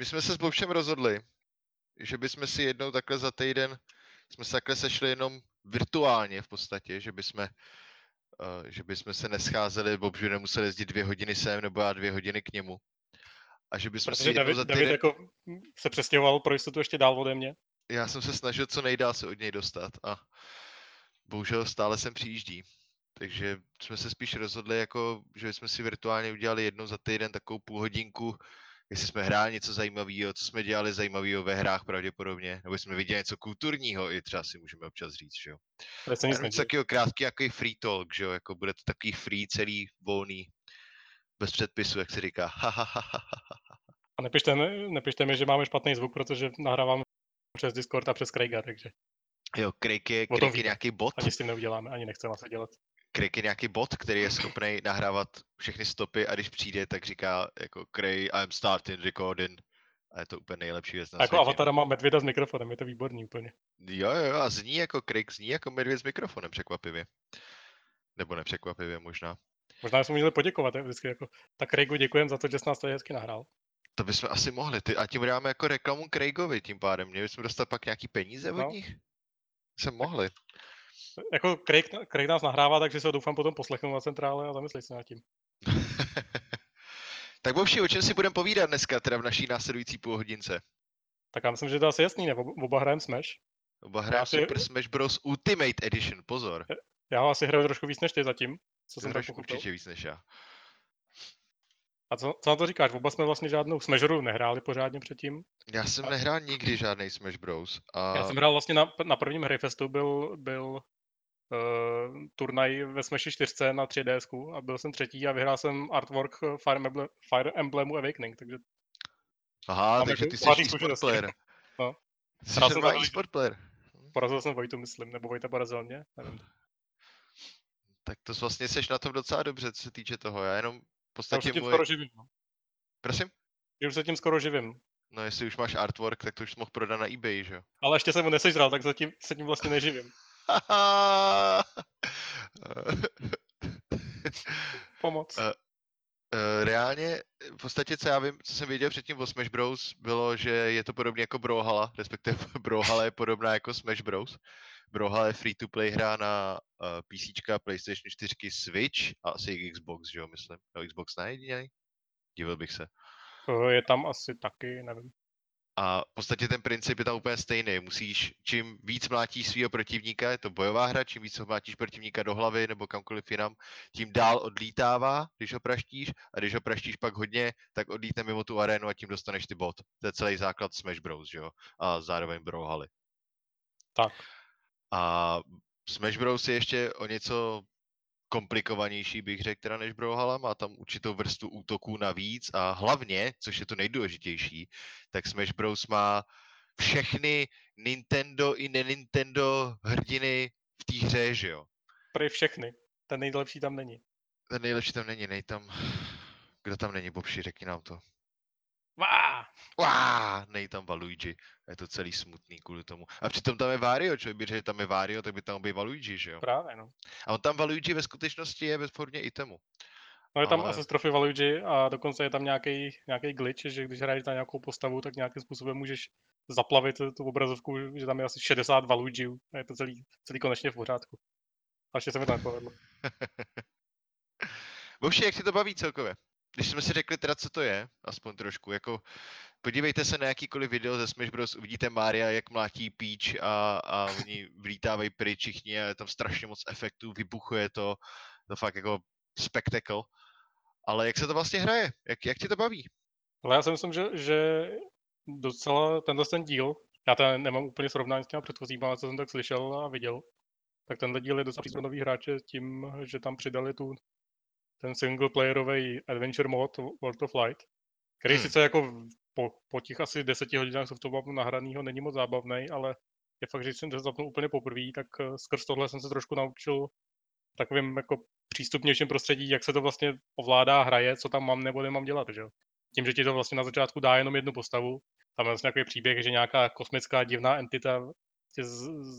my jsme se s Bobšem rozhodli, že bychom si jednou takhle za týden, jsme se takhle sešli jenom virtuálně v podstatě, že bychom, uh, že bychom se nescházeli, Bobžu nemuseli jezdit dvě hodiny sem, nebo já dvě hodiny k němu. A že bychom Protože si David, za David týden... jako se přestěhoval pro jistotu ještě dál ode mě. Já jsem se snažil co nejdál se od něj dostat a bohužel stále sem přijíždí. Takže jsme se spíš rozhodli, jako, že jsme si virtuálně udělali jednou za týden takovou půl hodinku, jestli jsme hráli něco zajímavého, co jsme dělali zajímavého ve hrách pravděpodobně, nebo jsme viděli něco kulturního, i třeba si můžeme občas říct, že jo. Něco neděje. takového krátký, jako free talk, že jo, jako bude to takový free, celý, volný, bez předpisu, jak se říká. A nepište, mi- nepište mi, že máme špatný zvuk, protože nahrávám přes Discord a přes Craiga, takže Jo, Craig je, Craig je nějaký bot, ani s tím neuděláme, ani nechceme se dělat. Craig je nějaký bot, který je schopný nahrávat všechny stopy a když přijde, tak říká jako Craig, I'm starting recording. A je to úplně nejlepší věc na A jako světě. avatara má medvěda s mikrofonem, je to výborný úplně. Jo, jo, a zní jako Craig, zní jako medvěd s mikrofonem překvapivě. Nebo nepřekvapivě možná. Možná jsme měli poděkovat, je, vždycky jako, tak Craigu děkujem za to, že jsi nás tady hezky nahrál. To bychom asi mohli. Ty, a tím dáme jako reklamu Craigovi tím pádem. Měli bychom dostat pak nějaký peníze od No. nich? Jsme mohli. Jako Craig, Craig nás nahrává, takže se ho doufám potom poslechnu na centrále a zamyslej se nad tím. tak Bobši, o čem si budeme povídat dneska, teda v naší následující půlhodince? Tak já myslím, že to asi jasný, ne? Oba- hrajeme Smash. Oba hrajeme si- Super Smash Bros. Ultimate Edition, pozor. Já ho asi hraju trošku víc než ty zatím, co Ty jsem tak určitě víc než já. A co, co na to říkáš? Oba jsme vlastně žádnou Smasheru nehráli pořádně předtím. Já jsem nehrál nikdy žádný Smash Bros. A Já jsem hrál vlastně na, na prvním Hrayfestu, byl, byl uh, turnaj ve Smashi 4 na 3DS a byl jsem třetí a vyhrál jsem artwork eh, Fire, Emblem, Fire Emblemu Awakening, takže Aha, mám takže ty jsi e-sport player. No. Jsi e-sport player. porazil jsem Vojtu, myslím, nebo Vojta porazil mě, nevím. Tak to vlastně seš na tom docela dobře, co se týče toho. Já jenom v Já už podstatě se tím můj... skoro živím. No. Prosím? Já už se tím skoro živím. No jestli už máš artwork, tak to už jsi mohl prodat na eBay, že jo? Ale ještě jsem ho nesežral, tak zatím se tím vlastně neživím. Pomoc. Eh, Eh, reálně, v podstatě, co já vím, co jsem věděl předtím o Smash Bros, bylo, že je to podobně jako Brawlhalla, respektive Brawlhalla je podobná jako Smash Bros. Brawlhalla je free-to-play hra na uh, PC, PlayStation 4, Switch a asi i Xbox, že jo, myslím. No, Xbox ne jedinej? Divil bych se. Eh, Je tam asi taky, nevím. A v podstatě ten princip je tam úplně stejný. Musíš, čím víc mlátíš svého protivníka, je to bojová hra, čím víc mlátíš protivníka do hlavy nebo kamkoliv jinam, tím dál odlítává, když ho praštíš, a když ho praštíš pak hodně, tak odlítne mimo tu arénu a tím dostaneš ty bod. To je celý základ Smash Bros, že jo? A zároveň Brawlhaly. Tak. A Smash Bros je ještě o něco komplikovanější, bych řekl, teda než Brawlhalla, má tam určitou vrstvu útoků navíc a hlavně, což je to nejdůležitější, tak Smash Bros má všechny Nintendo i ne-Nintendo hrdiny v té hře, že jo? Prej všechny. Ten nejlepší tam není. Ten nejlepší tam není, nej tam... Kdo tam není, Bobši, řekni nám to. Uá, nej tam Valuigi. Je to celý smutný kvůli tomu. A přitom tam je Wario, člověk by řekl, že tam je Wario, tak by tam byl Valuigi, že jo? Právě, no. A on tam Valuigi ve skutečnosti je ve formě itemu. No je tam Ale-. Asestrofy Valuigi a dokonce je tam nějaký nějaký glitch, že když hraješ na nějakou postavu, tak nějakým způsobem můžeš zaplavit tu obrazovku, že tam je asi 60 Valuigiů a je to celý, celý konečně v pořádku. A ještě se mi to nepovedlo. Bobši, jak ti to baví celkově? Když jsme si řekli teda, co to je, aspoň trošku, jako podívejte se na jakýkoliv video ze Smash Bros, uvidíte Mária, jak mlátí Peach a, a oni vlítávají pryč všichni a je tam strašně moc efektů, vybuchuje to, to fakt jako spektakl. Ale jak se to vlastně hraje? Jak, jak ti to baví? Ale já si myslím, že, že docela tenhle ten díl, já teda nemám úplně srovnání s těma předchozíma, ale co jsem tak slyšel a viděl, tak tenhle díl je docela přísně nový hráče tím, že tam přidali tu ten singleplayerový adventure mod World of Light, který Hmm. sice jako po, po těch asi deseti hodinách softomapu nahranýho není moc zábavný, ale je fakt, že jsem to zapnul úplně poprvé, tak eh, skrz tohle jsem se trošku naučil v takovým jako přístupnějším prostředí, jak se to vlastně ovládá, hraje, co tam mám nebo nemám dělat, že. Tím, že ti to vlastně na začátku dá jenom jednu postavu, tam je vlastně takový příběh, že nějaká kosmická divná entita tě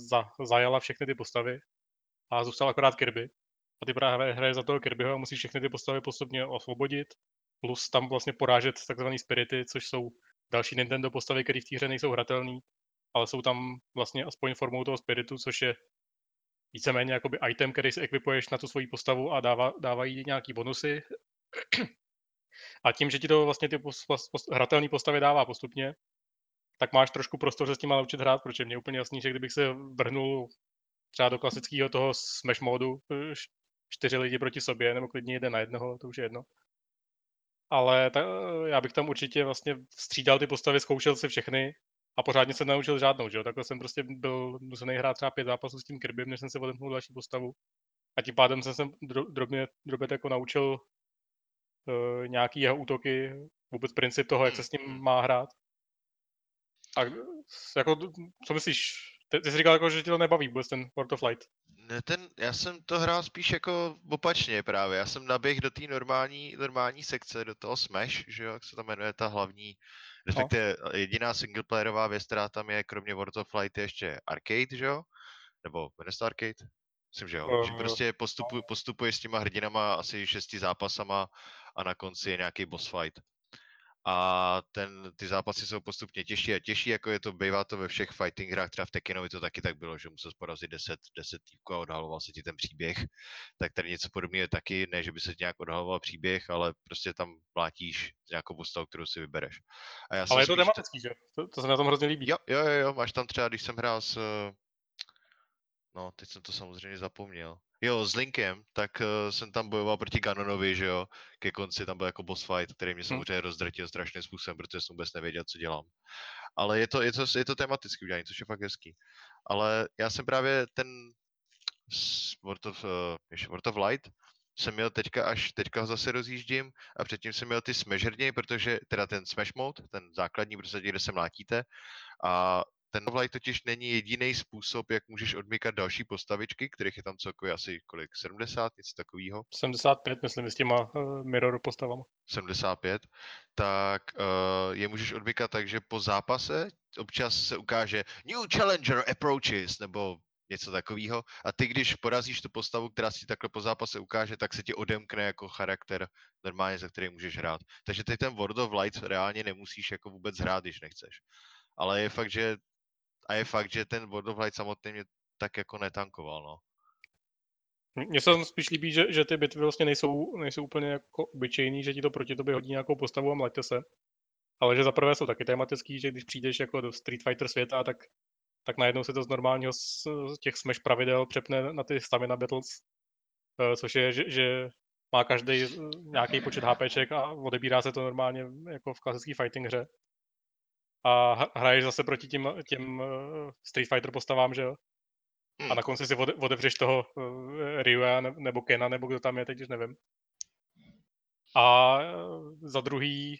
za, zajala všechny ty postavy a zůstal akorát Kirby. A ty právě hraje za toho Kirbyho a musíš všechny ty postavy postupně osvobodit, plus tam vlastně porážet takzvané spirity, což jsou další Nintendo postavy, které v té hře nejsou hratelné, ale jsou tam vlastně aspoň formou toho spiritu, což je víceméně jakoby item, který si ekvipuješ na tu svoji postavu a dává, dávají nějaký bonusy. A tím, že ti to vlastně ty pos, pos, pos, hratelné postavy dává postupně, tak máš trošku prostor se s tím naučit hrát, protože mě je úplně jasný, že kdybych se vrhnul třeba do klasického toho smash modu, čtyři lidi proti sobě, nebo klidně jeden na jednoho, to už je jedno. Ale ta, já bych tam určitě vlastně střídal ty postavy, zkoušel si všechny a pořádně se naučil žádnou, že jo? Takhle jsem prostě byl nucený hrát třeba pět zápasů s tím Kirbym, než jsem se odemknul další postavu. A tím pádem jsem se drobně, drobně jako naučil uh, nějaký jeho útoky, vůbec princip toho, jak se s ním má hrát. A jako, co myslíš? Ty, ty jsi říkal, jako, že ti to nebaví vůbec ten World of Light. Ne, ten, já jsem to hrál spíš jako opačně právě. Já jsem naběh do té normální, normální sekce, do toho Smash, že jo, jak se to jmenuje, ta hlavní, respektive no. jediná singleplayerová věc, která tam je, kromě World of Light, je ještě Arcade, že jo? Nebo jmenuje Arcade? Myslím, že jo. Uh, že prostě postupu, postupuje s těma hrdinama asi šesti zápasama a na konci je nějaký boss fight a ten, ty zápasy jsou postupně těžší a těžší, jako je to, bývá to ve všech fighting hrách, třeba v Tekkenovi to taky tak bylo, že musel porazit 10, 10 týpků a odhaloval se ti ten příběh, tak tady něco podobného je taky, ne, že by se ti nějak odhaloval příběh, ale prostě tam plátíš nějakou postavu, kterou si vybereš. A já ale je to tematický, že? To, to se na tom hrozně líbí. Jo, jo, jo, máš tam třeba, když jsem hrál s, no, teď jsem to samozřejmě zapomněl, Jo, s Linkem, tak uh, jsem tam bojoval proti Ganonovi, že jo, ke konci tam byl jako boss fight, který mě hm. samozřejmě hmm. rozdrtil strašným způsobem, protože jsem vůbec nevěděl, co dělám. Ale je to, je to, je to tematicky udělané, což je fakt hezký. Ale já jsem právě ten World of, uh, World of Light jsem měl teďka až, teďka ho zase rozjíždím a předtím jsem měl ty smežerně, protože, teda ten smash mode, ten základní, prostě kde se mlátíte a ten Light totiž není jediný způsob, jak můžeš odmykat další postavičky, kterých je tam celkově asi kolik, 70, něco takového? 75, myslím, s těma uh, mirror postavama. 75, tak uh, je můžeš odmykat tak, že po zápase občas se ukáže New Challenger approaches, nebo něco takového. A ty, když porazíš tu postavu, která si takhle po zápase ukáže, tak se ti odemkne jako charakter normálně, za který můžeš hrát. Takže ty ten World of Light reálně nemusíš jako vůbec hrát, když nechceš. Ale je fakt, že a je fakt, že ten World of Light samotný mě tak jako netankoval, no. Mně se spíš líbí, že, že ty bitvy vlastně nejsou, nejsou úplně jako obyčejný, že ti to proti tobě hodí nějakou postavu a mlaďte se. Ale že zaprvé jsou taky tematický, že když přijdeš jako do Street Fighter světa, tak, tak najednou se to z normálního z, z těch smash pravidel přepne na ty stamina battles, eh, což je, že, že má každý nějaký počet HPček a odebírá se to normálně jako v klasické fighting hře a hraješ zase proti těm, těm eh, Street Fighter postavám, že jo? A hmm. na konci si otevřeš toho uh, Ryua nebo Kena, nebo kdo tam je, teď už nevím. A eh, za druhý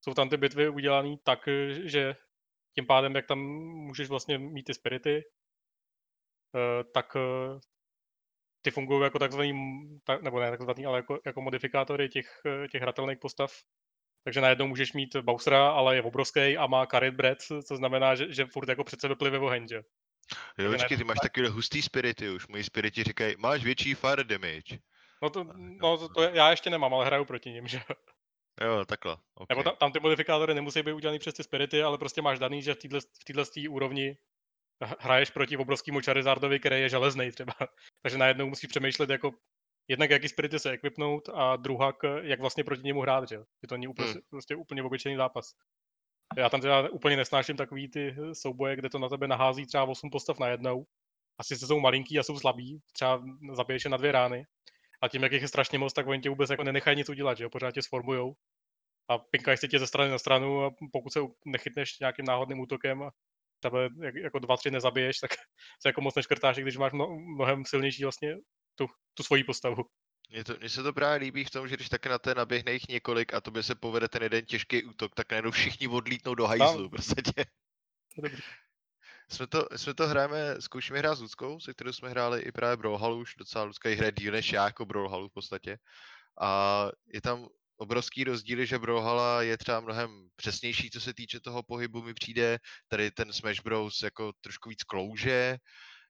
jsou tam ty bitvy udělané tak, že tím pádem, jak tam můžeš vlastně mít ty spirity, tak ty fungují jako takzvaný, nebo ne takzvaný, ale jako, jako modifikátory těch, těch hratelných postav, takže najednou můžeš mít Bowsera, ale je obrovský a má carrot bread, co znamená, že, že furt jako před sebe plive oheň, že? Jo, počkej, ty máš takové hustý spirity už. Moji spirity říkají, máš větší fire damage. No to, no to, to já ještě nemám, ale hraju proti ním, že? Jo, takhle. Okay. Nebo tam, tam ty modifikátory nemusí být udělaný přes ty spirity, ale prostě máš daný, že v této v této úrovni hraješ proti obrovskému Charizardovi, který je železný třeba. Takže najednou musíš přemýšlet jako jednak jaký spirity se ekvipnout a druhá, jak vlastně proti němu hrát, že? Je to není úplně, hmm. prostě úplně obyčejný zápas. Já tam teda úplně nesnáším takový ty souboje, kde to na tebe nahází třeba 8 postav na jednou. Asi se jsou malinký a jsou slabí, třeba zabiješ je na dvě rány. A tím, jak jich je strašně moc, tak oni tě vůbec jako nenechají nic udělat, že jo? Pořád tě sformujou. A pinkají se tě ze strany na stranu a pokud se nechytneš nějakým náhodným útokem a tebe jako dva, tři nezabiješ, tak se jako moc neškrtáš, když máš mnohem silnější vlastně tu, tu svoji postavu. Mně, to, mně se to právě líbí v tom, že když tak na té naběhne jich několik a tobě se povede ten jeden těžký útok, tak najednou všichni odlítnou do hajzlu, no. prostě. Jsme to, jsme to hrajeme, zkoušíme hrát s Luckou, se kterou jsme hráli i právě Brawlhalu, už docela Lucka hraje díl než já jako Brawlhalu v podstatě. A je tam obrovský rozdíl, že Brawlhalla je třeba mnohem přesnější, co se týče toho pohybu, mi přijde. Tady ten Smash Bros. jako trošku víc klouže,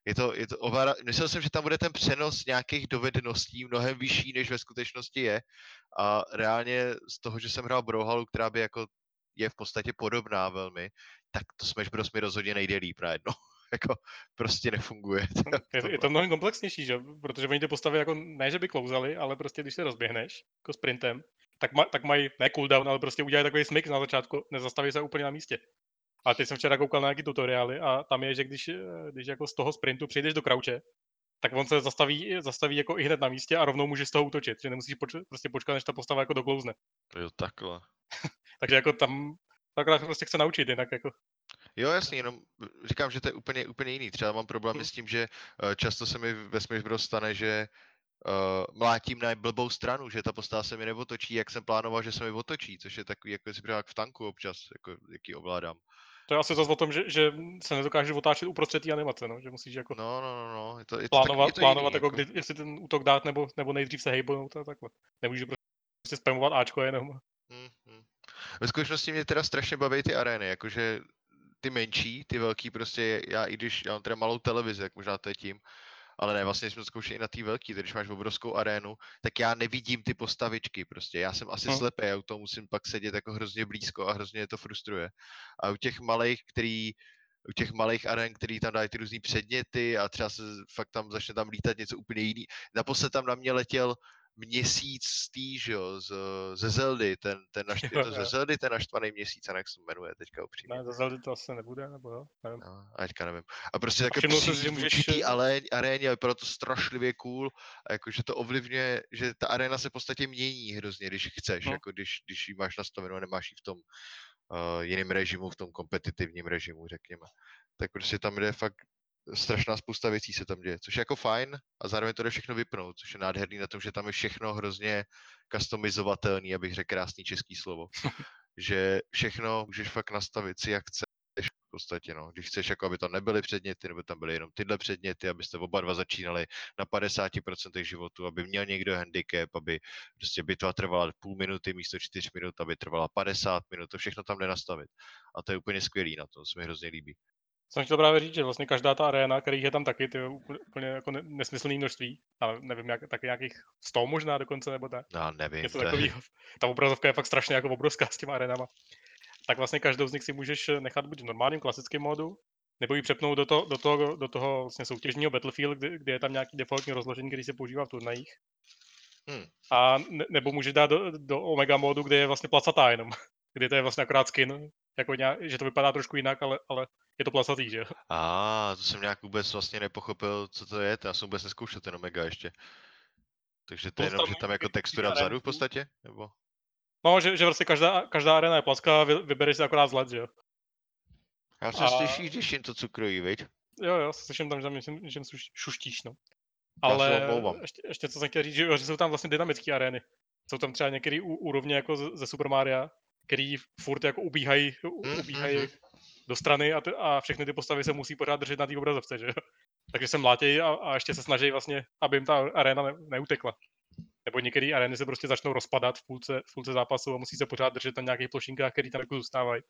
je to, je to ovara, myslel jsem, že tam bude ten přenos nějakých dovedností mnohem vyšší, než ve skutečnosti je. A reálně z toho, že jsem hrál Brawlhallu, která by jako je v podstatě podobná velmi, tak to Smash Bros. mi rozhodně nejde líp najednou. jako prostě nefunguje. je, je to mnohem komplexnější, že? protože oni ty postavy jako ne, že by klouzali, ale prostě když se rozběhneš jako sprintem, tak, ma, tak mají ne cooldown, ale prostě udělají takový smyk na začátku, nezastaví se úplně na místě. A teď jsem včera koukal na nějaký tutoriály a tam je, že když, když jako z toho sprintu přijdeš do krauče, tak on se zastaví, zastaví jako i hned na místě a rovnou může z toho útočit, že nemusíš poč- prostě počkat, než ta postava jako doklouzne. Jo, takhle. Takže jako tam takhle prostě chce naučit jinak jako. Jo, jasně, jenom říkám, že to je úplně, úplně jiný. Třeba mám problémy hmm. s tím, že uh, často se mi ve Smash Bros. stane, že uh, mlátím na blbou stranu, že ta postava se mi neotočí, jak jsem plánoval, že se mi otočí, což je takový, jako si v tanku občas, jako, jaký ovládám. To je asi zase o tom, že, že se nedokáže otáčet uprostřed té animace, no? že musíš jako no, no, no, no. Je to, je to plánovat, tak, je to plánovat jiný, jako, kdy, jestli ten útok dát, nebo, nebo nejdřív se hejbout a takhle. Nemůžeš prostě spamovat Ačko jenom. Hmm, hmm. Ve skutečnosti mě teda strašně baví ty arény, jakože ty menší, ty velký prostě, já i když, já mám teda malou televizi, jak možná to je tím, ale ne, vlastně jsme to zkoušeli i na té velký, když máš obrovskou arénu, tak já nevidím ty postavičky prostě, já jsem asi hmm. slepý, já u toho musím pak sedět jako hrozně blízko a hrozně je to frustruje. A u těch malých, který, u těch malých aren, který tam dají ty různý předměty a třeba se fakt tam začne tam lítat něco úplně jiný. Naposled tam na mě letěl měsíc tý, že jo, z, ze Zeldy, ten, ten naštv, to ze Zeldy ten naštvaný měsíc, a jak se jmenuje teďka upřímně. Ne, ze Zeldy to asi nebude, nebo jo, nevím. No, a teďka nevím. A prostě také přijít určitý aréně, ale to strašlivě cool, a jakože to ovlivňuje, že ta arena se v podstatě mění hrozně, když chceš, no. jako když, když ji máš nastavenou a nemáš ji v tom uh, jiném režimu, v tom kompetitivním režimu, řekněme. Tak prostě tam jde fakt strašná spousta věcí se tam děje, což je jako fajn a zároveň to jde všechno vypnout, což je nádherný na tom, že tam je všechno hrozně customizovatelný, abych řekl krásný český slovo. že všechno můžeš fakt nastavit si, jak chceš v podstatě, no. Když chceš, jako aby to nebyly předměty, nebo tam byly jenom tyhle předměty, abyste oba dva začínali na 50% životu, aby měl někdo handicap, aby prostě bitva trvala půl minuty místo čtyř minut, aby trvala 50 minut, to všechno tam jde nastavit. A to je úplně skvělý na to, to se mi hrozně líbí jsem chtěl právě říct, že vlastně každá ta aréna, kterých je tam taky, ty úplně jako nesmyslný množství, ale nevím, jak, taky nějakých 100 možná dokonce, nebo tak. No, nevím. Něco to takový, ta obrazovka je fakt strašně jako obrovská s těma arénama. Tak vlastně každou z nich si můžeš nechat buď v normálním klasickém modu, nebo ji přepnout do, to, do toho, do toho vlastně soutěžního Battlefield, kde, kde je tam nějaký defaultní rozložení, který se používá v turnajích. Hmm. A ne, nebo můžeš dát do, do Omega modu, kde je vlastně placatá jenom. Kde to je vlastně akorát skin, jako nějak, že to vypadá trošku jinak, ale, ale je to plasatý, že jo? A to jsem nějak vůbec vlastně nepochopil, co to je, já jsem vůbec neskoušel ten Omega ještě. Takže to je jenom, že tam jako textura vzadu v podstatě? Nebo? No, že, že vlastně každá, každá arena je plaská vy, vybereš si akorát vzhled, že jo? Já se a... slyšíš, když jim to cukrují, viď? Jo, jo, slyším tam, že tam něčem, něčem šuštíš, no. Ale ještě, ještě, co jsem chtěl říct, že, že jsou tam vlastně dynamické arény. Jsou tam třeba některé úrovně jako ze, Super Mario, který furt jako ubíhají, mm, ubíhají mm-hmm. Do strany a, ty, a všechny ty postavy se musí pořád držet na té obrazovce, že jo? Takže se mlátějí a, a ještě se snaží vlastně, aby jim ta arena ne, neutekla. Nebo některé arény se prostě začnou rozpadat v půlce, v půlce zápasu a musí se pořád držet na nějakých plošinkách, které tam jako zůstávají.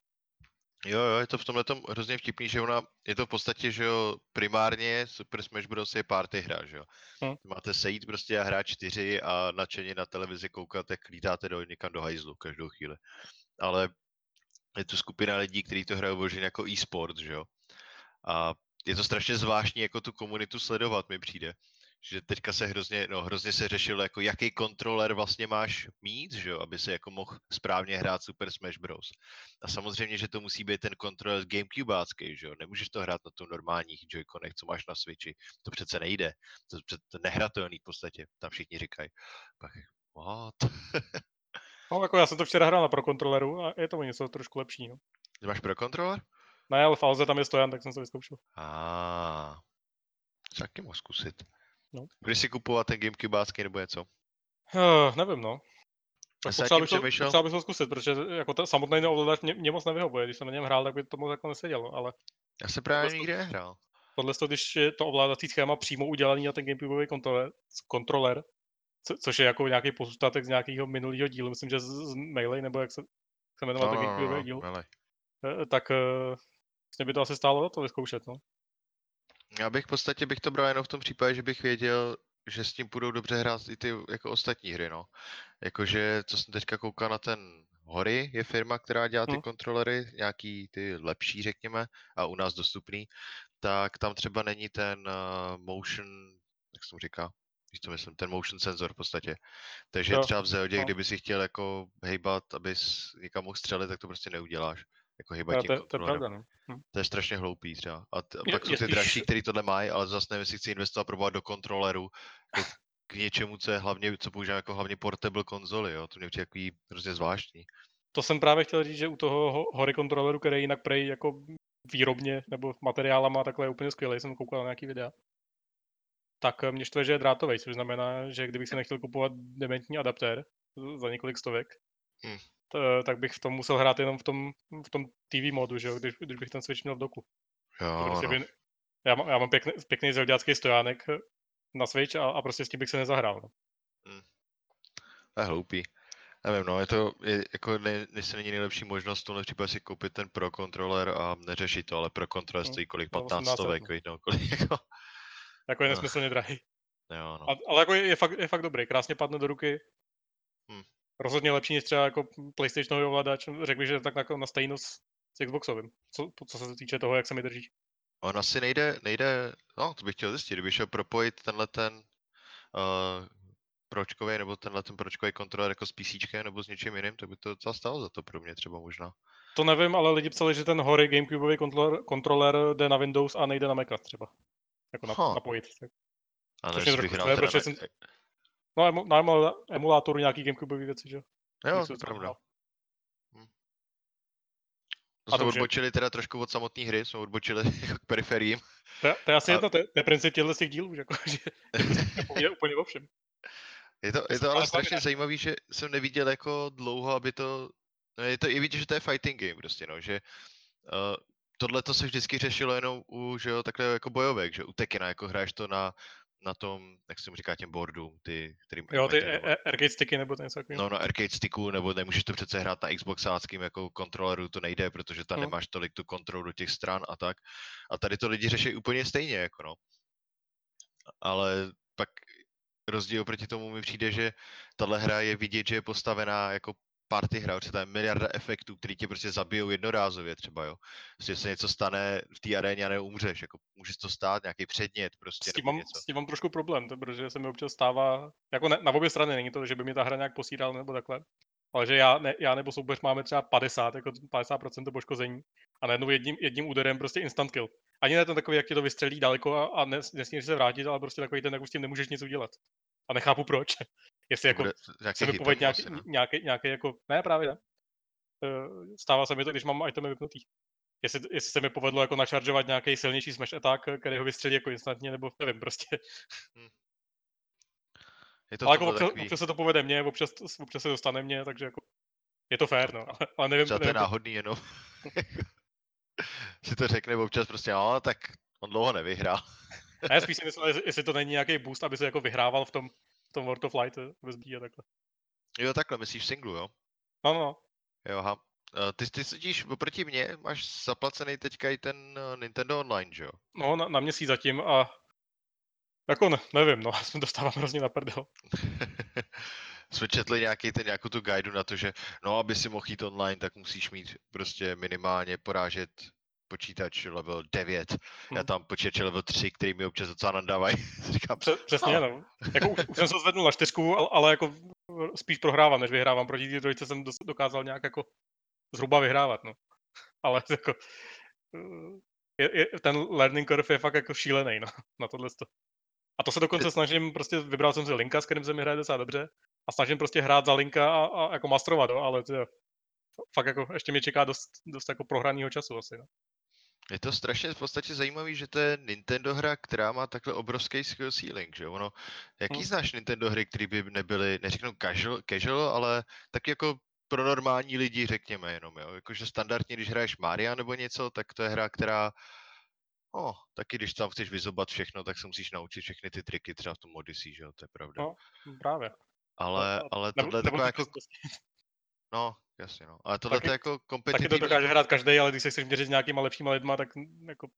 Jo, jo, je to v tomhle tom hrozně vtipný, že ona, je to v podstatě, že jo, primárně Super Smash Bros. je party hra, že jo. Hmm. Máte sejít prostě a hrát čtyři a nadšeně na televizi koukat, jak lítáte do, někam do hajzlu každou chvíli ale je tu skupina lidí, kteří to hrajou vloženě jako e-sport, že jo. A je to strašně zvláštní jako tu komunitu sledovat, mi přijde. Že teďka se hrozně, no, hrozně se řešilo, jako jaký kontroler vlastně máš mít, že jo, aby se jako mohl správně hrát Super Smash Bros. A samozřejmě, že to musí být ten kontroler Gamecubeácký, že jo, nemůžeš to hrát na tom normálních Joy-Conech, co máš na Switchi. To přece nejde. To je nehratelný v podstatě, tam všichni říkají. Pak, what? No, jako já jsem to včera hrál na Pro kontroleru a je to něco trošku lepší. No. Ty máš Pro kontroler? Ne, ale v Alze tam je stojan, tak jsem to vyzkoušel. A ah, taky mohl zkusit. No. Budeš si kupovat ten Gamecube nebo něco? Uh, nevím, no. Tak potřeba bych, to, potřeba bych to zkusit, protože jako ta samotný ovladač mě, mě, moc nevyhovuje. Když jsem na něm hrál, tak by to moc jako nesedělo, ale... Já jsem právě nikdy nehrál. Tohle, když je to ovládací schéma přímo udělaný na ten Gamecube kontroler, kontroler co, což je jako nějaký pozůstatek z nějakého minulého dílu, myslím, že z, z Melee, nebo jak se, se jmenoval no, ten no, no, díl, uh, tak uh, vlastně by to asi stálo to vyzkoušet, no. Já bych v podstatě bych to bral jenom v tom případě, že bych věděl, že s tím budou dobře hrát i ty jako ostatní hry, no. Jakože, co jsem teďka koukal na ten Hory je firma, která dělá ty Hmm. kontrolery, nějaký ty lepší, řekněme, a u nás dostupný, tak tam třeba není ten uh, motion, jak se tomu říká, víš to myslím, ten motion sensor v podstatě. Takže Jo, třeba v Zeldě, no. kdyby si chtěl jako hejbat, abys někam mohl střelit, tak to prostě neuděláš. Jako hejbat tím to, je- to je kontrolerem. pravda, no. Hm. To je strašně hloupý třeba. A, t- a Je- pak jsou je ty dražší, který tohle mají, ale zase nevím, jestli chci investovat probovat do kontroleru jako k něčemu, co je hlavně, co používám jako hlavně portable konzoly, jo. To mě přijde takový hrozně zvláštní. To jsem právě chtěl říct, že u toho ho- hory kontroleru, který jinak prej jako výrobně nebo materiálama takhle je úplně skvělý, jsem koukal na nějaký videa. Tak eh, mě štve, že je drátový, což znamená, že kdybych si nechtěl kupovat dementní adaptér za několik stovek, Hm. t- tak bych v tom musel hrát jenom v tom, v tom TV modu, že jo, když, když bych ten Switch měl v doku. To Jo, prostě no. by, já, mám, já mám pěkný, pěkný zelďácký stojánek eh, na Switch a, a prostě s tím bych se nezahrál. No. To je hloupý. Nevím, no, je to, je, jako ne, jestli není nejlepší možnost v tomhle případě si koupit ten Pro kontroler a neřešit to, ale Pro kontroler Hm, stojí kolik, za 15 1800, stovek, no. no, kolik, jako, Jako je nesmyslně drahý. jo, no. A, ale jako je, je, fakt, je fakt dobrý, krásně padne do ruky. Hm. Rozhodně lepší než třeba jako PlayStationový ovladač. Řekl bych, že tak na, na stejno s, s Xboxovým, co, co se týče toho, jak se mi drží. On asi nejde, nejde, no, to bych chtěl zjistit, kdyby šel propojit tenhle ten uh, pročkový nebo tenhle ten pročkový kontroler jako s PC nebo s něčím jiným, tak by to docela stalo za to pro mě třeba možná. To nevím, ale lidi psali, že ten hory Gamecubeový kontroler, kontroler jde na Windows a nejde na Maca třeba. Jako na, Ha. napojit. Tak- A ne, že bych hrál teda protože jsem- No, emu, na emulátoru nějaký Gamecubeový věci, že jo? To je pravda. hrál. To A jsme odbočili teda trošku od samotné hry, jsme odbočili jako k periferiím. To, je- to je asi A- jedno, to je, to je princip těchto z těch dílů, že, jako, že je úplně o všem. Je to, je to ale ale strašně zajímavý, že jsem neviděl jako dlouho, aby to, no je to i vidět, že to je fighting game prostě, no, že uh, tohle to se vždycky řešilo jenom u, že jo, takhle jako bojovek, že u Tekena, jako hraješ to na, na tom, jak se mu říká těm boardům, ty, kterým Jo, ty ten- e- arcade sticky nebo ten něco takového. No, na arcade sticku, nebo nemůžeš to přece hrát na Xboxáckým jako kontroleru, to nejde, protože tam Hmm. nemáš tolik tu kontrolu do těch stran a tak. A tady to lidi řeší úplně stejně, jako no. Ale pak rozdíl proti tomu mi přijde, že tahle hra je vidět, že je postavená jako party hra, protože tam je miliarda efektů, který tě prostě zabijou jednorázově třeba, jo. Prostě se něco stane v té aréně a neumřeš, jako může to stát, nějaký předmět prostě, s tím, mám, něco. s tím mám trošku problém, to, protože se mi občas stává, jako ne, na obě strany není to, že by mi ta hra nějak posíral nebo takhle, ale že já, ne, já nebo soupeř máme třeba 50, jako 50% poškození a najednou jedním, jedním úderem prostě instant kill. Ani ne ten takový, jak tě to vystřelí daleko a, a nes, nesmíš se vrátit, ale prostě takový ten, jak už s tím nemůžeš nic udělat. A nechápu proč. Jestli jako se povedl nějaký, asi, no. nějaký, nějaký, jako, ne právě ne. Eh, Stává se mi to, když mám itemy vypnutý. Jestli, jestli se mi povedlo jako načaržovat nějaký silnější smash attack, který ho vystřelí jako instantně, nebo nevím, prostě. Je to ale jako občas, takový, občas, se to povede mně, občas, občas se dostane mně, takže jako je to fér, no. Ale, ale nevím, třeba to je náhodný jenom. si to řekne občas prostě, no, tak on dlouho nevyhrál. ne, spíš si myslím, jestli, to není nějaký boost, aby se jako vyhrával v tom, tom World of Light bez a takhle. Jo, takhle, myslíš v singlu, jo? No, no, no. Jo, aha. Eh, Ty, ty sedíš oproti mně, máš zaplacený teďka i ten eh, Nintendo Online, že jo? No, na, na měsíc zatím a jako ne, nevím, no, já jsem dostávám hrozně na prdel. Jsme četli nějaký ten, nějakou tu guidu na to, že no, aby si mohl jít online, tak musíš mít prostě minimálně porážet počítač level 9. Já Hm. tam počítač level 3, který mi občas docela nadávají. Říkám, Pře- přesně, no. Jako už, už jsem se zvednul na čtyřku, ale, ale jako spíš prohrávám, než vyhrávám. Proti té trojice jsem dokázal nějak jako zhruba vyhrávat, no. Ale jako eh, je, je, ten learning curve je fakt jako šílený, no, na tohle. A to se dokonce snažím, prostě vybral jsem si linka, s kterým se mi hraje docela dobře a snažím prostě hrát za linka a, a jako mastrovat, no, ale to je, fakt jako ještě mě čeká dost, dost jako prohraného času asi, no. Je to strašně v podstatě zajímavý, že to je Nintendo hra, která má takhle obrovský skill ceiling, že? Ono, jaký Hmm. znáš Nintendo hry, které by nebyly, neřeknu casual, casual, ale tak jako pro normální lidi, řekněme jenom, jo? Jakože standardně, když hraješ Maria nebo něco, tak to je hra, která No, taky když tam chceš vyzobat všechno, tak se musíš naučit všechny ty triky, třeba v tom Odyssey, že jo, to je pravda. No, Právě. ale, a- ale tohle je taková jako, prostě- no, jasně no, ale tohle Taky- je jako Taky to kompetitivní, dokáže hrát každý, ale když se chceš měřit s nějakýma lepšíma lidma, tak mm, jako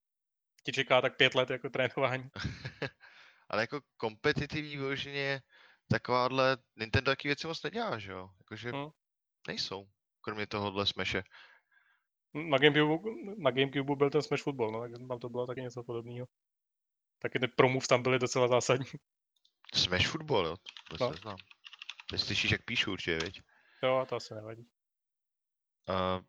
ti čeká tak pět let jako trénování. ale jako kompetitivní vyloženě takováhle, Nintendo taky věci moc nedělá, že jo, jakože Hmm. nejsou. kromě tohohle Smashe. Na Gamecube, na Gamecube byl ten Smash Football, no, tak tam to bylo taky něco podobného. Taky ty promův tam byly docela zásadní. Smash Football, jo? To No. no. neznám. Teď slyšíš, jak píšu určitě, viď? Jo, to asi nevadí. Uh,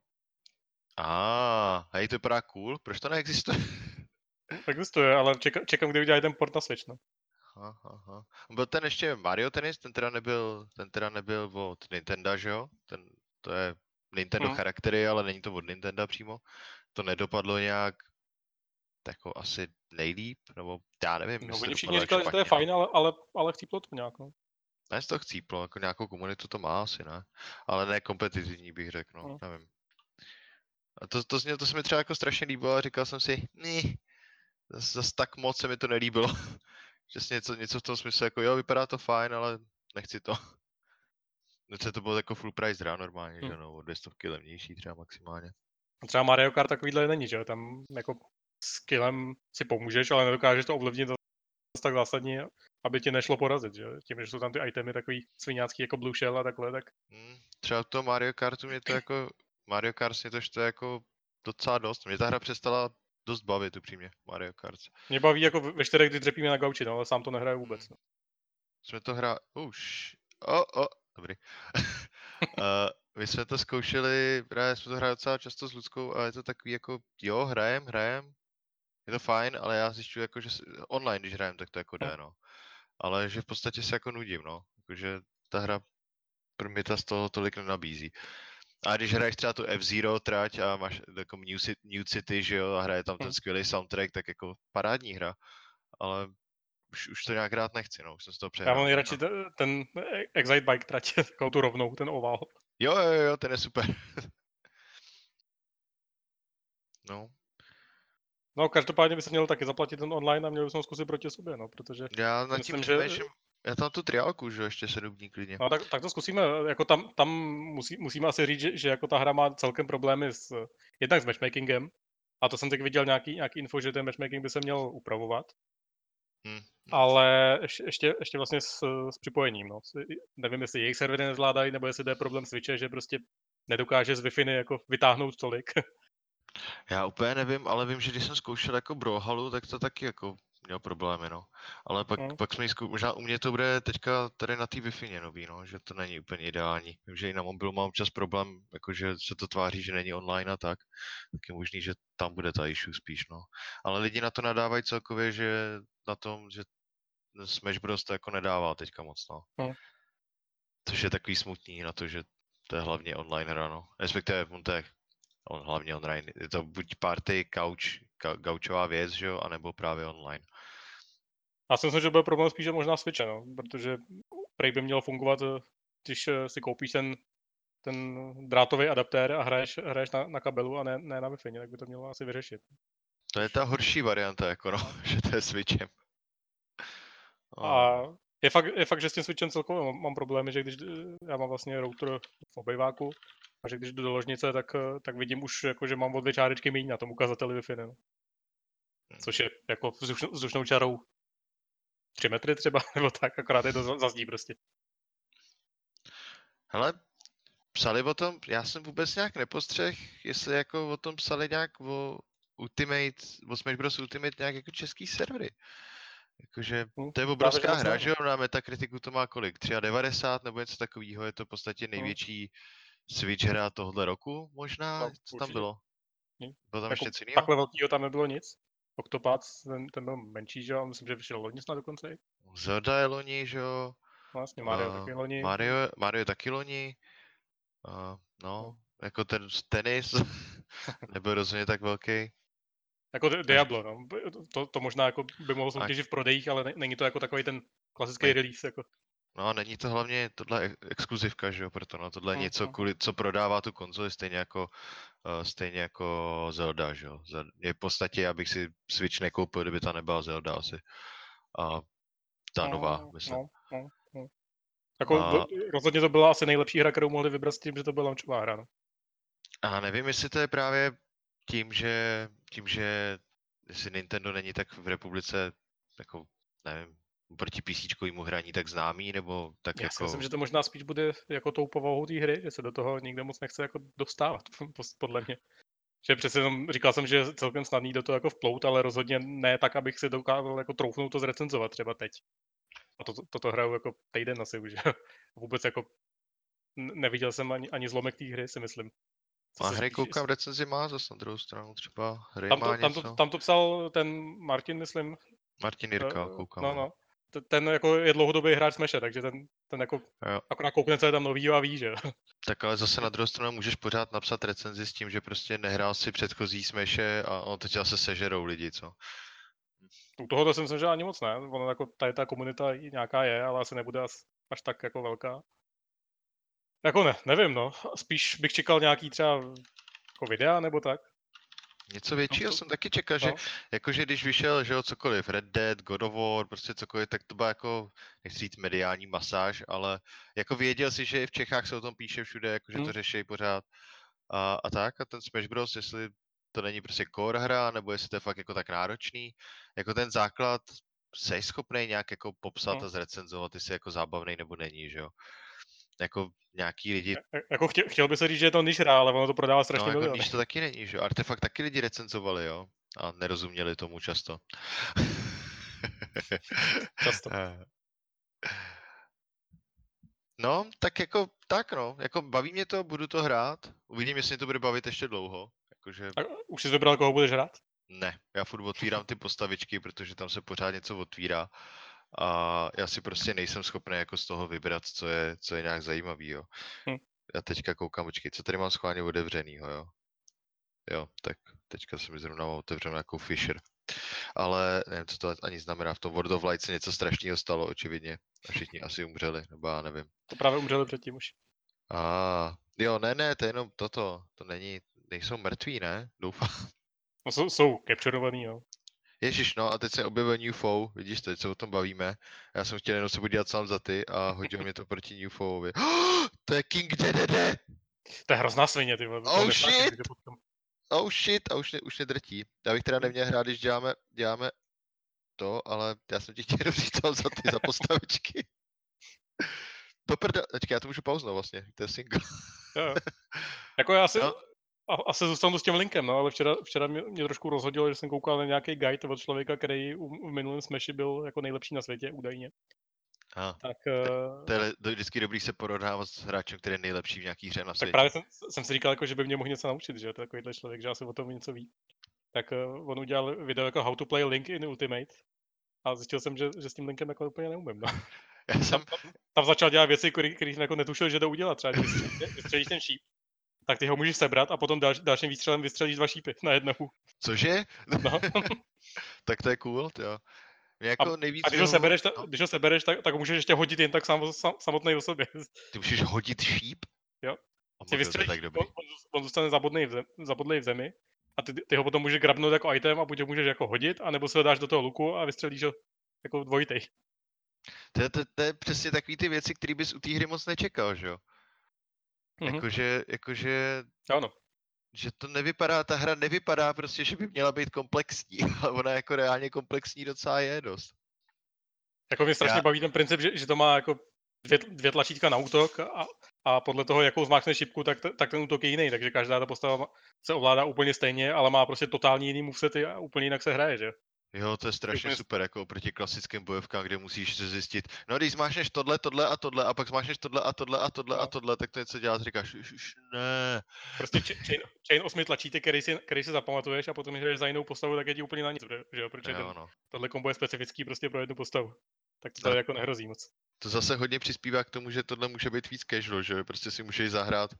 a, hej, to vypadá cool, proč to neexistuje? Existuje, ale čekám, čekám kdy udělají ten port na Switch, no. Aha, aha. Byl ten ještě Mario Tennis, ten teda nebyl, ten teda nebyl od Nintendo, že jo? Ten, to je Nintendo Hmm. charaktery, ale není to od Nintendo přímo. To nedopadlo nějak jako asi nejlíp, nebo já nevím. no oni všichni říkali, že to je fajn, ale, ale, ale chcíplo to nějak, no. Ne, toho chcíplo, jako nějakou komunitu to má asi, ne? Ale ne kompetitivní bych řekl, no, Hmm. nevím. A to, to, to, to se mi třeba jako strašně líbilo a říkal jsem si, ne, zas, zas tak moc se mi to nelíbilo. Přesně něco, něco v tom smyslu, jako jo, vypadá to fajn, ale nechci to. Docela to bylo jako full price hra normálně, že Hmm. no, o dvě stovky levnější třeba maximálně. A třeba Mario Kart takovýhle není, že jo? Tam jako skillem si pomůžeš, ale nedokážeš to ovlivnit tak zásadně, aby ti nešlo porazit, že? Tím, že jsou tam ty itemy takový sviňácký jako Blue Shell a takhle, tak Hmm, třeba to Mario Kartu mě to jako, Mario Kart mě to to jako docela dost. Mě ta hra přestala dost bavit upřímně, Mario Kart. mě baví jako ve čtyřech, kdy dřepíme na gauči, no, ale sám to nehraju vůbec. No. jsme to hra... Už. O, o, dobrý. uh, my jsme to zkoušeli, právě jsme to hráli docela často s Ludskou a je to takový jako, jo, hrajem, hrajem, je to fajn, ale já zjišťuji jako, že online, když hrajem, tak to jako jde, no. Ale že v podstatě se jako nudím, no. Jakože ta hra pro mě ta z toho tolik nenabízí. A když hraješ třeba tu F-Zero trať a máš jako New City, New City, že jo, a hraje tam ten Hmm. skvělý soundtrack, tak jako parádní hra. Ale už, už to nějak rád nechci, no, už jsem z toho Já přehrál. mám možná. nejradši ten, ten Excite Bike trať, takovou tu rovnou, ten ovál. Jo, jo, jo, ten je super. no, No, každopádně by se měl taky zaplatit ten online a měl bychom zkusit proti sobě, no, protože... já nad tím Myslím, že- já tam tu triálku, že jo, ještě sedm dní klidně. No, tak, tak to zkusíme, jako tam, tam musí, musíme asi říct, že, že jako ta hra má celkem problémy s, jednak s matchmakingem, a to jsem teď viděl nějaký, nějaký info, že ten matchmaking by se měl upravovat, Hm. ale ještě, ještě, ještě vlastně s, s připojením, no. Nevím, jestli jejich servery nezvládají, nebo jestli to je problém Switche, že prostě nedokáže z wi jako vytáhnout tolik. Já úplně nevím, ale vím, že když jsem zkoušel jako Brawlhalu, tak to taky jako měl problémy, no. Ale pak, Mm. pak jsme ji zkou... možná u mě to bude teďka tady na té wi nový, no, že to není úplně ideální. Vím, že i na mobilu mám občas problém, jakože se to tváří, že není online a tak. Tak je možný, že tam bude ta issue spíš, no. Ale lidi na to nadávají celkově, že na tom, že Smash Bros. to jako nedává teďka moc, no. Mm. Což je takový smutný na to, že to je hlavně online hra, no. Respektive on to je on hlavně online. Je to buď party, couch, gaučová věc, že jo, anebo právě online. Já si myslím, že byl problém spíše možná Switche, no, protože prej by mělo fungovat, eh, když eh, si koupíš ten, ten drátový adaptér a hraješ, hraješ na, na kabelu a ne, ne na Wi-Fi, tak by to mělo asi vyřešit. To je ta horší varianta, jako no, že to je Switchem. A je fakt, je fakt, že s tím Switchem celkově mám, mám problémy, že když eh, já mám vlastně router v obejváku že když jdu do ložnice, tak, eh, tak vidím už, jako, že mám o dvě čárečky méně na tom ukazateli Wi-Fi, no. Hmm. což je jako vzdušnou, vzdušnou čarou 3 metry třeba, nebo tak, akorát je to za- zazdí prostě. Hele, psali o tom, já jsem vůbec nějak nepostřeh, jestli jako o tom psali nějak o Ultimate, o Smash Bros. Ultimate nějak jako český servery. Jakože Hm, to je obrovská hra, že jo, na Metakritiku to má kolik? 93 nebo něco takového, je to v podstatě největší Switch hra tohle roku možná, No, co tam bylo? Hm. Bylo tam Jako ještě něco jiného? Takhle velkýho tam nebylo nic. Octopath, ten, ten byl menší, že jo, myslím, že vyšel loni snad dokonce. Zelda je loni, že jo? No, Vlastně Mario a taky loni. Mario, Mario je taky loni. A, no, jako ten tenis nebyl rozhodně tak velký. Jako Di- Diablo, no. To, to možná jako by mohlo soutěžit v prodejích, ale ne, není to jako takový ten klasický Ne. release. Jako. No, není to hlavně tohle ex- exkluzivka, že jo, proto no, tohle je Mm, něco, kvůli, co prodává tu konzoli, stejně jako, uh, stejně jako Zelda, že jo. Je v podstatě, abych si Switch nekoupil, kdyby ta nebyla Zelda asi. A ta nová, No, myslím. No, no, no. Jako, A- a... rozhodně to byla asi nejlepší hra, kterou mohli vybrat s tím, že to byla launchová hra. No. A nevím, jestli to je právě tím, že, tím, že jestli Nintendo není tak v republice, jako, nevím, proti PC hraní tak známý, nebo tak Já jako... si myslím, že to možná spíš bude jako tou povahou té hry, že se do toho nikdo moc nechce jako dostávat, podle mě. Že přece jenom, říkal jsem, že je celkem snadný do toho jako vplout, ale rozhodně ne tak, abych si dokázal jako troufnout to zrecenzovat třeba teď. A toto to, to hraju jako týden asi už. Vůbec jako neviděl jsem ani, ani zlomek té hry, si myslím. A hry koukám, recenzi má zase na druhou stranu, třeba hry tam to, má tam, to, tam to psal ten Martin, myslím. Martin Jirka, koukám. No, no. Ten jako je dlouhodobý hráč Smashe, takže ten, ten jako jo. akorát koukne, co je tam nový a ví, že Tak ale zase na druhou stranu můžeš pořád napsat recenzi s tím, že prostě nehrál si předchozí Smashe a on teď se sežerou lidi, co? U tohoto myslím, že ani moc ne. Ono jako tady ta komunita nějaká je, ale asi nebude až tak jako velká. Jako ne, nevím no. Spíš bych čekal nějaký třeba jako videa nebo tak. Něco většího no, to... jsem taky čekal, no. že jakože když vyšel, že jo, cokoliv, Red Dead, God of War, prostě cokoliv, tak to byla jako, nechci říct mediální masáž, ale jako věděl si, že i v Čechách se o tom píše všude, jakože hmm. to řeší pořád a, a tak. A ten Smash Bros, jestli to není prostě core hra, nebo jestli to je fakt jako tak náročný, jako ten základ jsi schopný nějak jako popsat hmm. a zrecenzovat, jestli jako zábavný nebo není, že jo jako nějaký lidi... Jako chtěl, chtěl by se říct, že je to niž hra, ale ono to prodává strašně no, jako niž to taky není, že Artefakt taky lidi recenzovali, jo? A nerozuměli tomu často. často. Eh. No, tak jako, tak no, jako baví mě to, budu to hrát, uvidím, jestli mě to bude bavit ještě dlouho. Jakože... A už jsi vybral, koho budeš hrát? Ne, já furt otvírám ty postavičky, protože tam se pořád něco otvírá a já si prostě nejsem schopný jako z toho vybrat, co je, co je nějak zajímavý, jo. Hm. Já teďka koukám, počkej, co tady mám schválně otevřenýho, jo. Jo, tak teďka se mi zrovna otevřel nějakou Fisher. Ale nevím, co to ani znamená. V tom World of Light se něco strašného stalo, očividně. A všichni asi umřeli, nebo já nevím. To právě umřeli předtím už. A jo, ne, ne, to je jenom toto. To není, nejsou mrtví, ne? Doufám. No jsou, jsou capturovaný, jo. Ježíš, no a teď se objevil New Foe, vidíš, teď se o tom bavíme. Já jsem chtěl jenom se podívat sám za ty a hodil mě to proti New Foeovi. Oh, to je King Dedede! To je hrozná svině, ty Oh shit! Oh shit, a už, ne, už nedrtí. Já bych teda neměl hrát, když děláme, děláme to, ale já jsem ti chtěl říct tam za ty, za postavičky. To prda, Počkej, já to můžu pauznout vlastně, to je single. Jo. Jako já si, no a asi zůstanu s tím linkem, no, ale včera, včera mě, mě trošku rozhodilo, že jsem koukal na nějaký guide od člověka, který v minulém Smashi byl jako nejlepší na světě, údajně. A, tak, uh, to je vždycky dobrý se porovnávat s hráčem, který je nejlepší v nějaký hře na světě. Tak právě jsem, jsem si říkal, jako, že by mě mohl něco naučit, že to je takovýhle člověk, že asi o tom něco ví. Tak uh, on udělal video jako How to play Link in Ultimate a zjistil jsem, že, že s tím linkem jako úplně neumím. No. Já jsem... tam, tam, začal dělat věci, které jako netušil, že to udělat. Třeba když vystřelíš ten šíp, tak ty ho můžeš sebrat a potom další, dalším výstřelem vystřelíš dva šípy na jednou. Cože? No. tak to je cool, jo. jako a, nejvíc a když ho sebereš, ta, když ho sebereš tak, tak ho můžeš ještě hodit jen tak sam, sam, samotný o sobě. Ty můžeš hodit šíp? Jo. Ty vystřelíš, tak dobrý. On, on, zůstane zabodlej v, zem, zabodlej v zemi a ty, ty ho potom můžeš grabnout jako item a buď ho můžeš jako hodit, anebo se ho dáš do toho luku a vystřelíš ho jako dvojitej. To, to, to je přesně takový ty věci, které bys u té hry moc nečekal, že jo? Mm-hmm. Jakože, jakože, ano. že to nevypadá, ta hra nevypadá prostě, že by měla být komplexní, ale ona jako reálně komplexní docela je dost. Jako mě strašně Já... baví ten princip, že, že to má jako dvě, dvě tlačítka na útok a, a podle toho, jakou zmáčkne šipku, tak, tak ten útok je jiný, takže každá ta postava se ovládá úplně stejně, ale má prostě totálně jiný movesety a úplně jinak se hraje, že? Jo, to je strašně super, jako proti klasickým bojovkám, kde musíš zjistit, no když zmášneš tohle, tohle a tohle a pak zmášneš tohle a tohle a tohle no. a tohle, tak to něco dělá, říkáš, už ne. Prostě chain, chain osmi tlačítek, který si, který si zapamatuješ a potom, když jdeš za jinou postavu, tak je ti úplně na nic, že jo, protože jo, no. tohle kombo je specifický prostě pro jednu postavu. Tak to, to jako nehrozí moc. To zase hodně přispívá k tomu, že tohle může být víc casual, že prostě si můžeš zahrát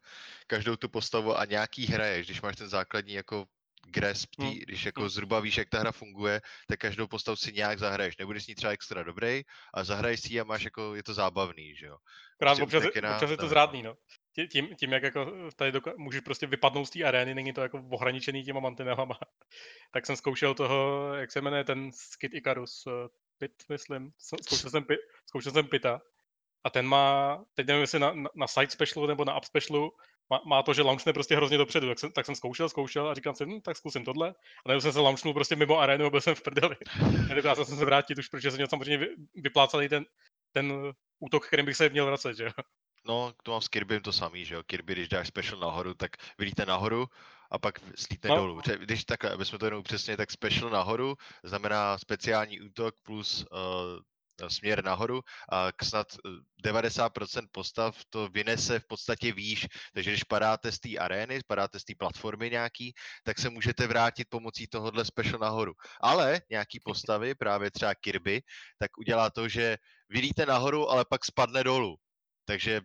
každou tu postavu a nějaký hraješ, když máš ten základní jako grasp, tý, hmm. když jako hmm. zhruba víš, jak ta hra funguje, tak každou postavu si nějak zahraješ. Nebudeš s ní třeba extra dobrý, a zahraješ si ji a máš jako, je to zábavný, že jo. Krát, prostě občas, na, občas je to zrádný, no. Tím, tím, jak jako tady doka- můžeš prostě vypadnout z té arény, není to jako ohraničený těma mantinelama. tak jsem zkoušel toho, jak se jmenuje ten Skid Icarus, uh, Pit, myslím. Zkoušel jsem, pit, zkoušel jsem Pita. A ten má, teď nevím, jestli na, na, na side specialu nebo na up specialu, má, má to, že launchne prostě hrozně dopředu, tak jsem, tak jsem zkoušel, zkoušel a říkám si, hm, tak zkusím tohle. A nebo jsem se launchnul prostě mimo arénu a byl jsem v prdeli. Nedokázal jsem se vrátit už, protože jsem měl samozřejmě vy, vyplácaný ten, ten útok, kterým bych se měl vracet, že jo. No, to mám s Kirbym to samý, že jo. Kirby, když dáš special nahoru, tak vylíte nahoru a pak slítne No. dolů. Když takhle, aby jsme to jenom upřesnili, tak special nahoru znamená speciální útok plus uh, směr nahoru a k snad eh, 90% postav to vynese v podstatě výš, takže když padáte z té arény, padáte z té platformy nějaký, tak se můžete vrátit pomocí tohohle special nahoru. Ale nějaký postavy, právě třeba Kirby, tak udělá to, že vylíte nahoru, ale pak spadne dolů. Takže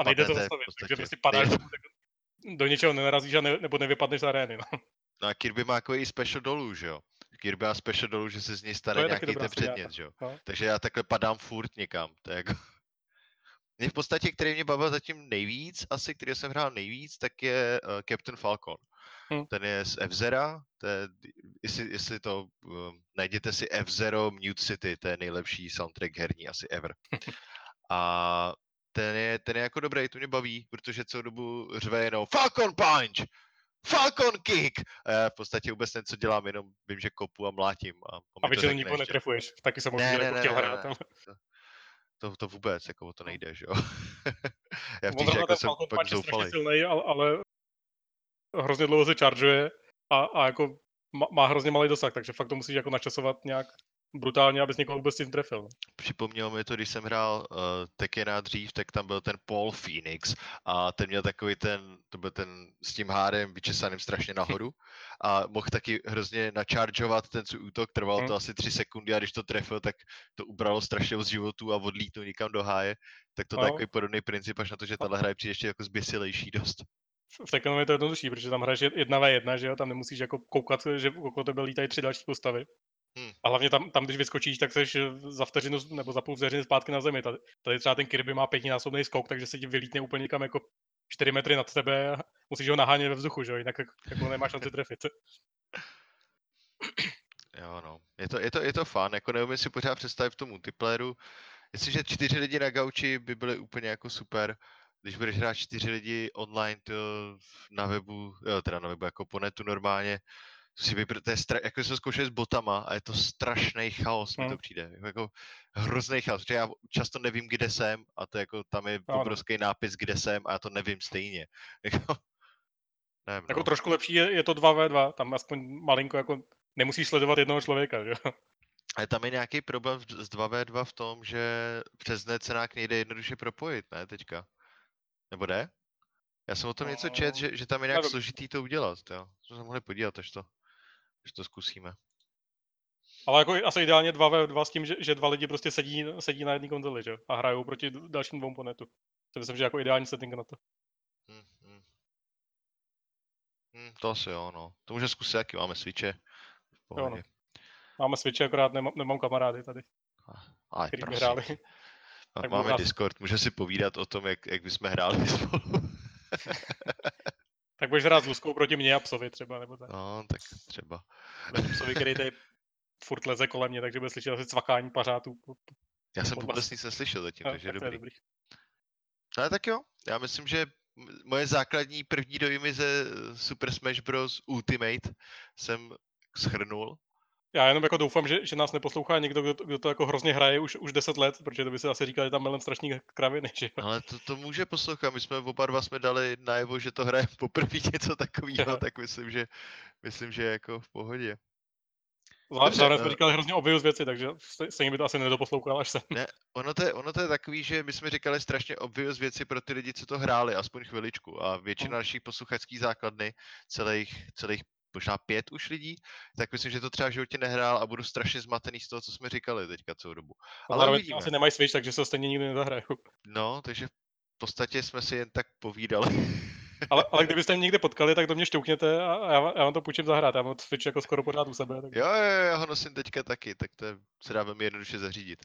A nejde to spadnete zastavit, takže prostě padáš nejde- do něčeho nenarazíš a ne, nebo nevypadneš z arény. No. No a Kirby má jako i special dolů, že jo? Kirby má special dolů, že se z něj stane nějaký ten předmět, že jo? No. Takže já takhle padám furt někam. To je jako... Mě v podstatě, který mě bavil zatím nejvíc, asi který jsem hrál nejvíc, tak je uh, Captain Falcon. Hm. Ten je z F-Zera, to je, jestli, jestli to, um, najděte si F-Zero Mute City, to je nejlepší soundtrack herní asi ever. A ten je, ten je jako dobrý, to mě baví, protože celou dobu řve jenom Falcon Punch! Falcon Kick! A já v podstatě vůbec nevím, co dělám, jenom vím, že kopu a mlátím. A, A většinou nikoho ještě. netrefuješ. Taky jsem možná Ne, ne, jako ne, chtěl ne, hrát. ne. ale- To, to vůbec, jako to No. nejde, že jo. já v zrovna jako ten jsem Falcon pak zoufalý. silný, ale, ale hrozně dlouho se chargeuje a, a jako má, má hrozně malý dosah, takže fakt to musíš jako načasovat nějak brutálně, abys někoho vůbec tím trefil. no. Připomnělo mi to, když jsem hrál uh, Tekena dřív, tak tam byl ten Paul Phoenix a ten měl takový ten, to byl ten s tím hádem vyčesaným strašně nahoru a mohl taky hrozně načaržovat ten svůj útok, trvalo to Hmm. asi tři sekundy a když to trefil, tak to ubralo strašně z životu a odlítnul někam do háje, tak to No. takový podobný princip, až na to, že tahle hra je přijde ještě jako zběsilejší dost. V Tekkenu je to jednodušší, protože tam hraješ jedna v jedna, že jo, tam nemusíš jako koukat, že okolo tebe lítají tři další postavy. Hmm. A hlavně tam, tam, když vyskočíš, tak jsi za vteřinu nebo za půl vteřiny zpátky na zemi. Tady, tady třeba ten Kirby má pětinásobný skok, takže se ti vylítne úplně někam jako 4 metry nad tebe a musíš ho nahánět ve vzduchu, že jo, jinak jako, jako nemáš šanci trefit. Jo, no. Je to, je to, je to fun, jako neumím si pořád představit v tom multiplayeru. Jestliže čtyři lidi na gauči by byly úplně jako super, když budeš hrát čtyři lidi online to na webu, jo, teda na webu jako po netu normálně, si vypr- to je stra- jako jsem zkoušel s botama a je to strašný chaos, mi to Hmm. přijde. Jako, jako hrozný chaos, protože já často nevím, kde jsem a to jako tam je Ano. obrovský nápis, kde jsem a já to nevím stejně. Jako, nevím, Jako no. trošku lepší je, je to 2v2, tam aspoň malinko jako nemusíš sledovat jednoho člověka, že jo. Ale tam je nějaký problém s 2v2 v tom, že přes se nějak nejde jednoduše propojit, ne, teďka? Nebo jde? Já jsem o tom něco čet, No, že, že tam je nějak složitý to udělat, jo. Jsme se mohli podívat, až to, až to zkusíme. Ale jako asi ideálně 2v2 s tím, že, že dva lidi prostě sedí, sedí na jedné konzoli, že jo, a hrajou proti dalším dvou po netu. To myslím, že jako ideální setting na to. Hm, hm. Hm, to asi jo, no. To může zkusit, jaký máme switche. V no. Máme switche, akorát nemám, nemám kamarády tady, Ale který by hráli. tak Máme. Discord, může si povídat o tom, jak, jak bychom hráli spolu. Tak budeš hrát s Luskou proti mně a psovi třeba, nebo tak. no, tak třeba. Proti psovi, který tady furt leze kolem mě, takže bude slyšet asi cvakání pařátů. Já jsem vůbec nic neslyšel zatím, No, takže tak dobrý. dobrý. Ale tak jo, já myslím, že moje základní první dojmy ze Super Smash Bros. Ultimate jsem schrnul. Já jenom jako doufám, že, že nás neposlouchá někdo, kdo, to- kdo to jako hrozně hraje už, už 10 let, protože to by se asi říkali tam melem strašný kraviny, že. Ale to, to může poslouchat, my jsme oba dva jsme dali najevo, že to hraje poprvé něco takového, tak myslím, že myslím, že je jako v pohodě. Zároveň jsme eh. říkali hrozně obvious věci, takže stejně by to asi nedoposlouchal až sem. Ono to, je, ono to je takový, že my jsme říkali strašně obvious věci pro ty lidi, co to hráli, aspoň chviličku. A většina našich posluchačských základny, celých, celých možná pět už lidí, tak myslím, že to třeba v životě nehrál a budu strašně zmatený z toho, co jsme říkali teďka celou dobu. Ale zároveň uvidíme. asi nemají Switch, takže se to stejně nikdy nezahrajou. No, takže v podstatě jsme si jen tak povídali. Ale, ale kdybyste mě někde potkali, tak do mě šťoukněte a já, vám- já vám to půjčím zahrát. Já mám Switch jako skoro pořád u sebe. Tak... Jo, jo, jo, já ho nosím teďka taky, tak to je, se dá velmi jednoduše zařídit.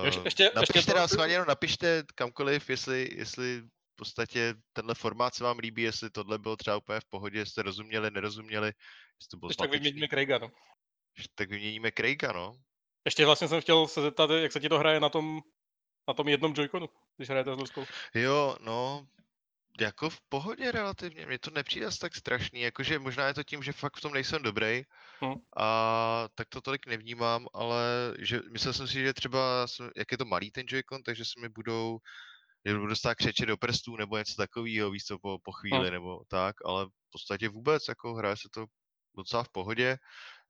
Uh, Ještě- ještě- napište ještě to- nám schválně, napište kamkoliv, jestli, jestli podstatě tenhle formát se vám líbí, jestli tohle bylo třeba úplně v pohodě, jestli jste rozuměli, nerozuměli, jestli to bylo tak vyměníme Craiga, no. Tak vyměníme Craiga, no. Ještě vlastně jsem chtěl se zeptat, jak se ti to hraje na tom, na tom jednom Joy-Conu, když hrajete s Luskou. Jo, no, jako v pohodě relativně, mně to nepřijde asi tak strašný, jakože možná je to tím, že fakt v tom nejsem dobrý Hm. a tak to tolik nevnímám, ale že, myslel jsem si, že třeba, jak je to malý ten Joy-Con, takže se mi budou, že budu dostat křeče do prstů nebo něco takového, víš co, po, po chvíli nebo tak, ale v podstatě vůbec, jako hraje se to docela v pohodě.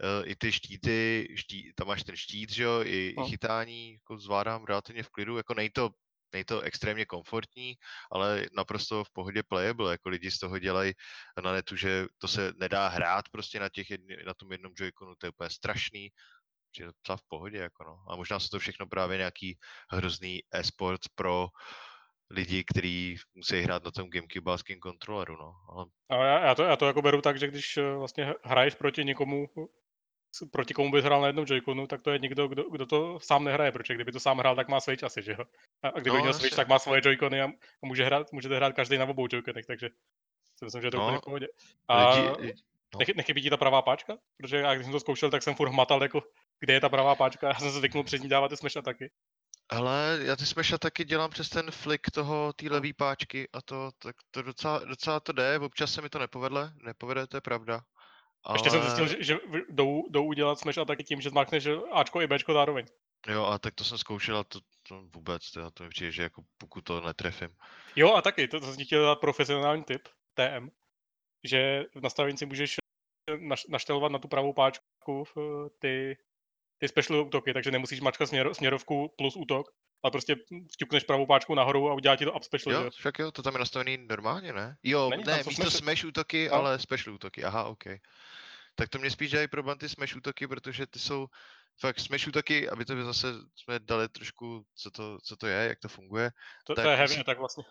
Eh, I ty štíty, ští, tam máš ten štít, že jo, i, i No. chytání jako zvládám relativně v klidu, jako nej to, nej to extrémně komfortní, ale naprosto v pohodě playable, jako lidi z toho dělají na netu, že to se nedá hrát prostě na, těch jedni, na tom jednom Joy-Conu, to je úplně strašný, že je to docela v pohodě, jako no. A možná jsou to všechno právě nějaký hrozný e-sport pro lidi, kteří musí hrát na tom GameCube kontroleru, no. Ale A já, já, to, já to jako beru tak, že když eh, vlastně hraješ proti někomu, proti komu bys hrál na jednom Joy-Conu, tak to je někdo, kdo, kdo to sám nehraje, protože kdyby to sám hrál, tak má Switch asi, že jo? A, a kdyby No, měl. Switch, tak má svoje Joy-Cony a, může hrát, můžete hrát každý na obou Joy-Conech, takže si myslím, že je to No, úplně v pohodě. A lidi, li- no. nechy, nechybí ti ta pravá páčka? Protože já když jsem to zkoušel, tak jsem furt hmatal, jako, kde je ta pravá páčka, já jsem se zvyknul před ní dávat ty smash taky. Ale já ty smasha taky dělám přes ten flick toho, té No. levý páčky a to, tak to docela, docela to jde, občas se mi to nepovede, nepovede, to je pravda. Ale... Ještě jsem zjistil, že, že jdou, jdou udělat smash taky tím, že zmákneš Ačko i Bčko zároveň. Jo, a tak to jsem zkoušel a to, to vůbec, to, to mi přijde, že jako pokud to netrefím. Jo, a taky, to, to jsem chtěl dát profesionální tip, TM, že v nastavení si můžeš naš, naštelovat na tu pravou páčku eh, ty, ty special útoky, takže nemusíš mačkat směr, směrovku plus útok, ale prostě vťukneš pravou páčku nahoru a udělá ti to up special. že Jo, však jo, to tam je nastavený normálně, ne? Jo, Není, tam ne, jsou místo smash- smash útoky, No. ale special útoky, aha, OK. Tak to mě spíš dělají problém ty smash útoky, protože ty jsou fakt smash útoky, aby to zase jsme dali trošku, co to, co to je, jak to funguje. To, tak to je heavy musí- attack vlastně.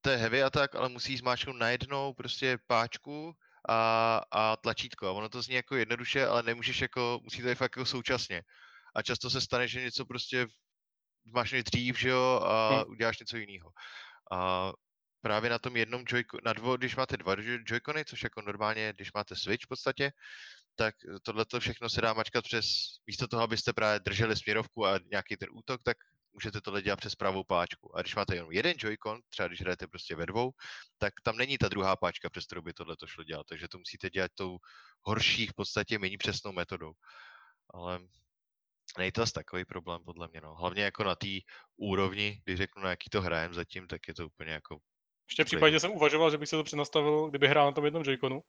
to je heavy attack, ale musí zmáčknout najednou prostě páčku a, a tlačítko. A ono to zní jako jednoduše, ale nemůžeš jako, musí to být fakt jako současně. A často se stane, že něco prostě zmáčkneš dřív, že jo, a Hmm. uděláš něco jiného. A právě na tom jednom joycon, na dvo, když máte dva joy- joycony, což jako normálně, když máte switch v podstatě, tak tohle všechno se dá mačkat přes, místo toho, abyste právě drželi směrovku a nějaký ten útok, tak můžete tohle dělat přes pravou páčku. A když máte jenom jeden joycon, třeba když hrajete prostě ve dvou, tak tam není ta druhá páčka, přes kterou by tohle to šlo dělat. Takže to musíte dělat tou horší, v podstatě méně přesnou metodou. Ale není to asi takový problém, podle mě. No. Hlavně jako na té úrovni, když řeknu, na jaký to hrajem zatím, tak je to úplně jako Ještě v případě jsem uvažoval, že bych se to přenastavil, kdyby hrál na tom jednom Joy-Conu,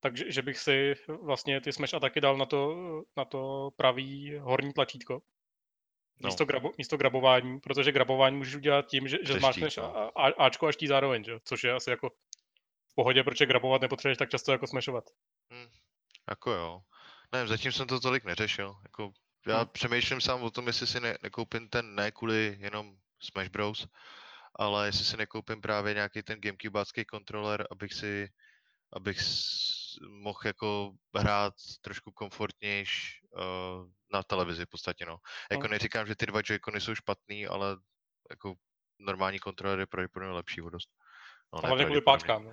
takže že bych si vlastně ty smash ataky dal na to, na to pravý horní tlačítko. No. Místo, grabo, místo grabování, protože grabování můžeš udělat tím, že, že zmáčkneš no. a, a, Ačko a štít zároveň, že? což je asi jako v pohodě, protože grabovat nepotřebuješ tak často jako smashovat. Jako jo. Ne, zatím jsem to tolik neřešil. Jako, já Hmm. přemýšlím sám o tom, jestli si ne, nekoupím ten ne kvůli jenom Smash Bros, ale jestli si nekoupím právě nějaký ten GameCubeácký kontroler, abych si, abych mohl jako hrát trošku komfortnějš uh, na televizi v podstatě, no. Jako Hmm. neříkám, že ty dva Joy-Cony jsou špatný, ale jako normální kontroler je pravděpodobně lepší o dost. No, A ne hlavně kvůli páčkám, no.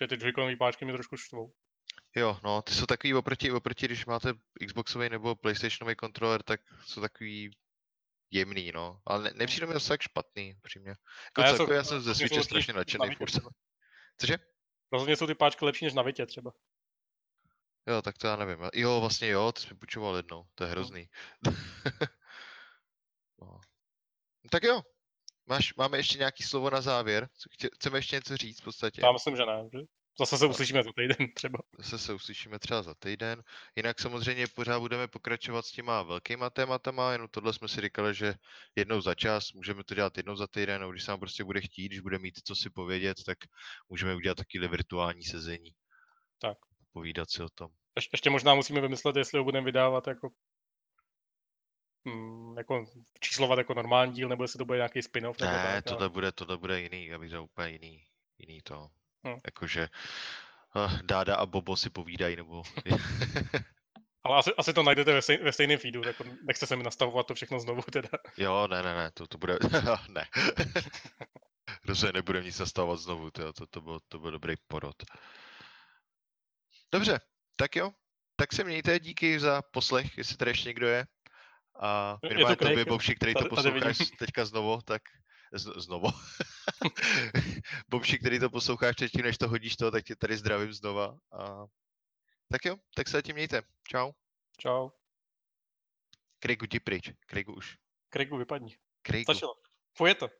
Že ty Joy-Conové páčky mě trošku štvou. Jo, no, ty jsou takový oproti, oproti, když máte Xboxový nebo PlayStationový kontroler, tak jsou takový jemný, no. Ale ne, nepřijde mi zase tak špatný, přímě. Jako já celkově jsem- já jsem ze Switche strašně nadšený. Cože? Rozhodně jsou ty páčky lepší než na Vitě třeba. Jo, tak to já nevím. Jo, vlastně jo, ty jsi mi půjčoval jednou, to je hrozný. no. Tak jo, Máš, máme ještě nějaký slovo na závěr? Chtě, chceme ještě něco říct v podstatě? Já myslím, že ne. Že? Zase se uslyšíme za týden třeba. Zase se uslyšíme třeba za týden. Jinak samozřejmě pořád budeme pokračovat s těma velkýma tématama, jenom tohle jsme si říkali, že jednou za čas, můžeme to dělat jednou za týden, nebo když se nám prostě bude chtít, když bude mít co si povědět, tak můžeme udělat takové virtuální sezení. Tak. Povídat si o tom. Ješ, ještě možná musíme vymyslet, jestli ho budeme vydávat jako, mm, jako číslovat jako normální díl, nebo jestli to bude nějaký spin-off. nebo Ne, tak, tohle ale... bude, tohle bude jiný, abych řekl úplně jiný, jiný to. Hm. Jakože uh, Dáda a Bobo si povídají, nebo... ale asi, asi, to najdete ve, stej, ve stejném feedu, tak nechce se mi nastavovat to všechno znovu teda. jo, ne, ne, ne, to, to bude... ne. Rozhodně nebudeme nic nastavovat znovu, to, to, to, byl, to byl dobrý porod. Dobře, tak jo. Tak se mějte, díky za poslech, jestli tady ještě někdo je. A to minimálně Craig, jo. Bobši, který to Tady- posloucháš teďka znovu, tak z, znovu. Bobši, který to posloucháš předtím, než to hodíš to, tak tě tady zdravím znova. A... Tak jo, tak se tím mějte. Čau. Čau. Craigu, ti pryč. Craigu už. Craigu, vypadni. Craigu. Stačilo. Fuje to.